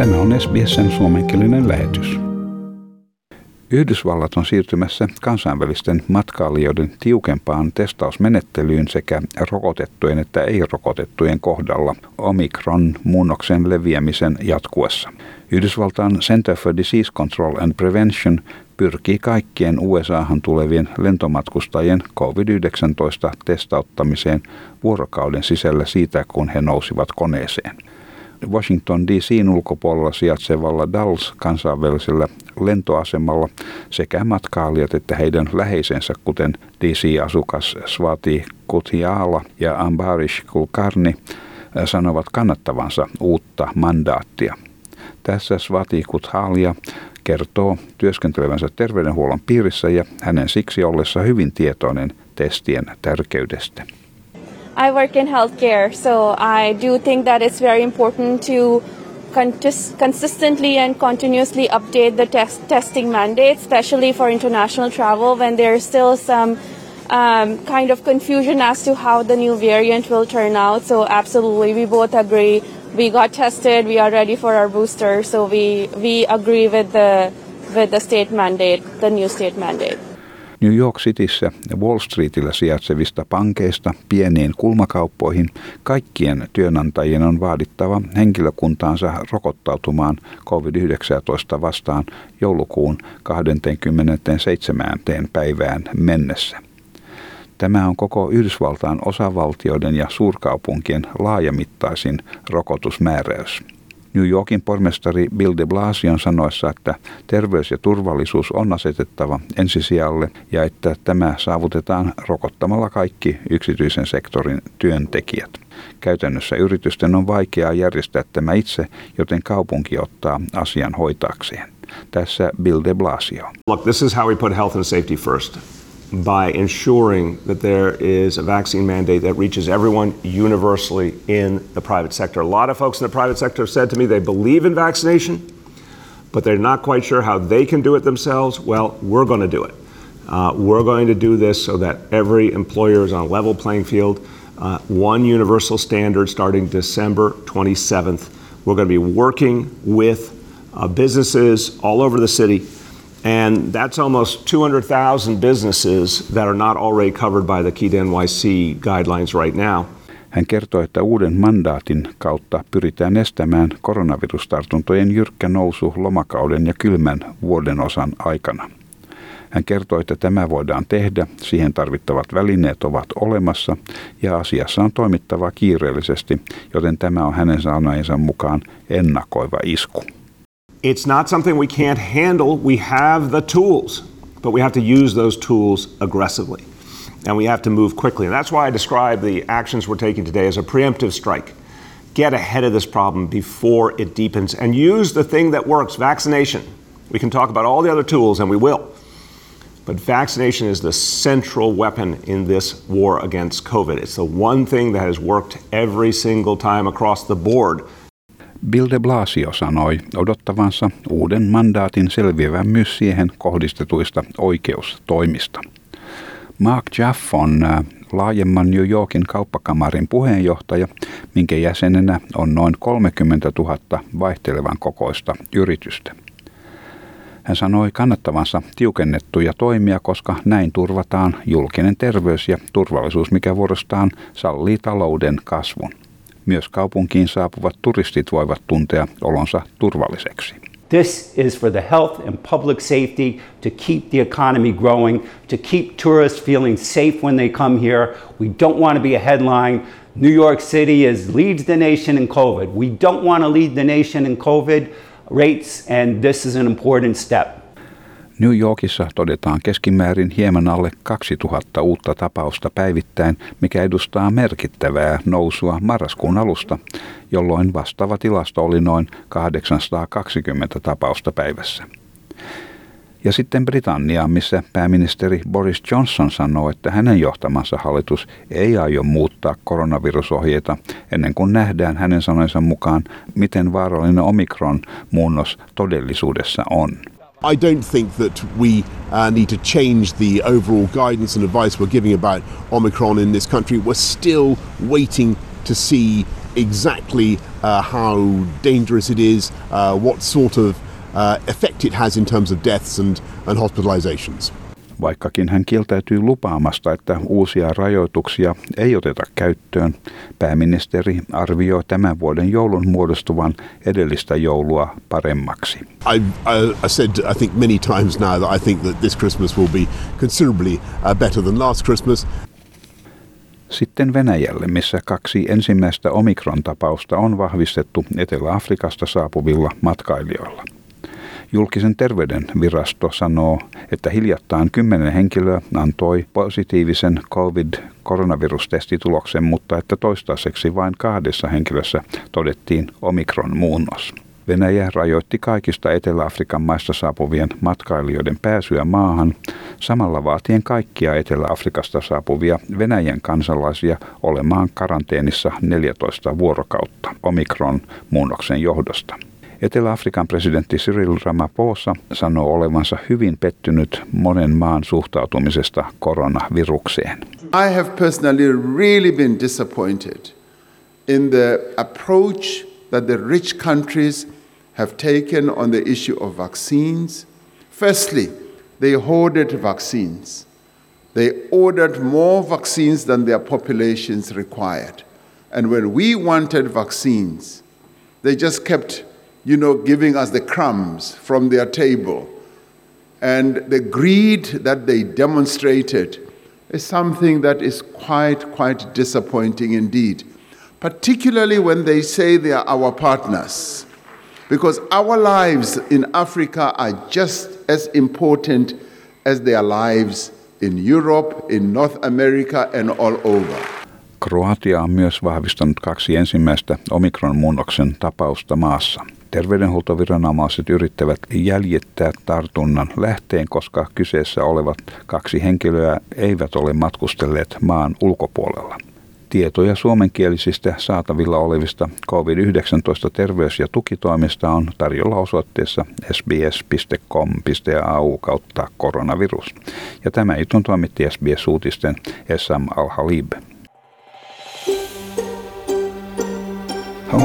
Tämä on SBSn suomenkielinen lähetys. Yhdysvallat on siirtymässä kansainvälisten matkailijoiden tiukempaan testausmenettelyyn sekä rokotettujen että ei-rokotettujen kohdalla Omikron-muunnoksen leviämisen jatkuessa. Yhdysvaltain Center for Disease Control and Prevention pyrkii kaikkien USAhan tulevien lentomatkustajien COVID-19 testauttamiseen vuorokauden sisällä siitä, kun he nousivat koneeseen. Washington DCn ulkopuolella sijaitsevalla Dallas kansainvälisellä lentoasemalla sekä matkailijat että heidän läheisensä, kuten DC-asukas Swati Kuthiala ja Ambarish Kulkarni, sanovat kannattavansa uutta mandaattia. Tässä Swati Kuthalia kertoo työskentelevänsä terveydenhuollon piirissä ja hänen siksi ollessa hyvin tietoinen testien tärkeydestä. I work in healthcare, so I do think that it's very important to consistently and continuously update the test- testing mandate, especially for international travel when there's still some um, kind of confusion as to how the new variant will turn out. So absolutely, we both agree. We got tested. We are ready for our booster. So we we agree with the with the state mandate, the new state mandate. New York Cityssä Wall Streetillä sijaitsevista pankeista pieniin kulmakauppoihin kaikkien työnantajien on vaadittava henkilökuntaansa rokottautumaan COVID-19 vastaan joulukuun 27. päivään mennessä. Tämä on koko Yhdysvaltain osavaltioiden ja suurkaupunkien laajamittaisin rokotusmääräys. New Yorkin pormestari Bill de Blasion sanoessa, että terveys ja turvallisuus on asetettava ensisijalle ja että tämä saavutetaan rokottamalla kaikki yksityisen sektorin työntekijät. Käytännössä yritysten on vaikeaa järjestää tämä itse, joten kaupunki ottaa asian hoitaakseen. Tässä Bill de Blasio. Look, this is how we put health and safety first. By ensuring that there is a vaccine mandate that reaches everyone universally in the private sector. A lot of folks in the private sector have said to me they believe in vaccination, but they're not quite sure how they can do it themselves. Well, we're going to do it. Uh, we're going to do this so that every employer is on a level playing field. Uh, one universal standard starting December 27th. We're going to be working with uh, businesses all over the city and that's almost 200,000 businesses that are not already covered by the KEED NYC guidelines right now. Hän kertoi, että uuden mandaatin kautta pyritään estämään koronavirustartuntojen jyrkkä nousu lomakauden ja kylmän vuoden osan aikana. Hän kertoi, että tämä voidaan tehdä, siihen tarvittavat välineet ovat olemassa ja asiassa on toimittava kiireellisesti, joten tämä on hänen sanojensa mukaan ennakoiva isku. It's not something we can't handle. We have the tools, but we have to use those tools aggressively. And we have to move quickly. And that's why I describe the actions we're taking today as a preemptive strike. Get ahead of this problem before it deepens and use the thing that works vaccination. We can talk about all the other tools, and we will. But vaccination is the central weapon in this war against COVID. It's the one thing that has worked every single time across the board Bill de Blasio sanoi odottavansa uuden mandaatin selviävän myös siihen kohdistetuista oikeustoimista. Mark Jaff on äh, laajemman New Yorkin kauppakamarin puheenjohtaja, minkä jäsenenä on noin 30 000 vaihtelevan kokoista yritystä. Hän sanoi kannattavansa tiukennettuja toimia, koska näin turvataan julkinen terveys ja turvallisuus, mikä vuorostaan sallii talouden kasvun. Myös kaupunkiin saapuvat turistit voivat tuntea olonsa turvalliseksi. This is for the health and public safety to keep the economy growing, to keep tourists feeling safe when they come here. We don't want to be a headline. New York City is leads the nation in COVID. We don't want to lead the nation in COVID rates, and this is an important step. New Yorkissa todetaan keskimäärin hieman alle 2000 uutta tapausta päivittäin, mikä edustaa merkittävää nousua marraskuun alusta, jolloin vastaava tilasto oli noin 820 tapausta päivässä. Ja sitten Britannia, missä pääministeri Boris Johnson sanoo, että hänen johtamansa hallitus ei aio muuttaa koronavirusohjeita ennen kuin nähdään hänen sanoensa mukaan, miten vaarallinen omikron-muunnos todellisuudessa on. I don't think that we uh, need to change the overall guidance and advice we're giving about Omicron in this country. We're still waiting to see exactly uh, how dangerous it is, uh, what sort of uh, effect it has in terms of deaths and, and hospitalizations. Vaikkakin hän kieltäytyy lupaamasta, että uusia rajoituksia ei oteta käyttöön, pääministeri arvioi tämän vuoden joulun muodostuvan edellistä joulua paremmaksi. I've I, I said, I think many times now that I think that this Christmas will be considerably uh, better than last Christmas. Sitten Venäjälle, missä kaksi ensimmäistä omikron-tapausta on vahvistettu Etelä-Afrikasta saapuvilla matkailijoilla. Julkisen terveyden virasto sanoo, että hiljattain kymmenen henkilöä antoi positiivisen COVID-koronavirustestituloksen, mutta että toistaiseksi vain kahdessa henkilössä todettiin omikron-muunnos. Venäjä rajoitti kaikista Etelä-Afrikan maista saapuvien matkailijoiden pääsyä maahan, samalla vaatien kaikkia Etelä-Afrikasta saapuvia Venäjän kansalaisia olemaan karanteenissa 14 vuorokautta Omikron-muunnoksen johdosta. Etelä-Afrikan presidentti Cyril Ramaphosa sanoo olevansa hyvin pettynyt monen maan suhtautumisesta koronavirukseen. I have personally really been disappointed in the approach that the rich countries have taken on the issue of vaccines. Firstly, they hoarded vaccines. They ordered more vaccines than their populations required. And when we wanted vaccines, they just kept, you know, giving us the crumbs from their table. And the greed that they demonstrated is something that is quite, quite disappointing indeed, particularly when they say they are our partners. Because our lives in Africa are just as important as their lives in Europe, in North America, and all over. Kroatia on myös vahvistanut kaksi ensimmäistä omikron-muunnoksen tapausta maassa. Terveydenhuoltoviranomaiset yrittävät jäljittää tartunnan lähteen, koska kyseessä olevat kaksi henkilöä eivät ole matkustelleet maan ulkopuolella. Tietoja suomenkielisistä saatavilla olevista COVID-19 terveys- ja tukitoimista on tarjolla osoitteessa sbs.com.au kautta koronavirus. Ja tämä jutun toimitti SBS-uutisten Essam Al-Halib.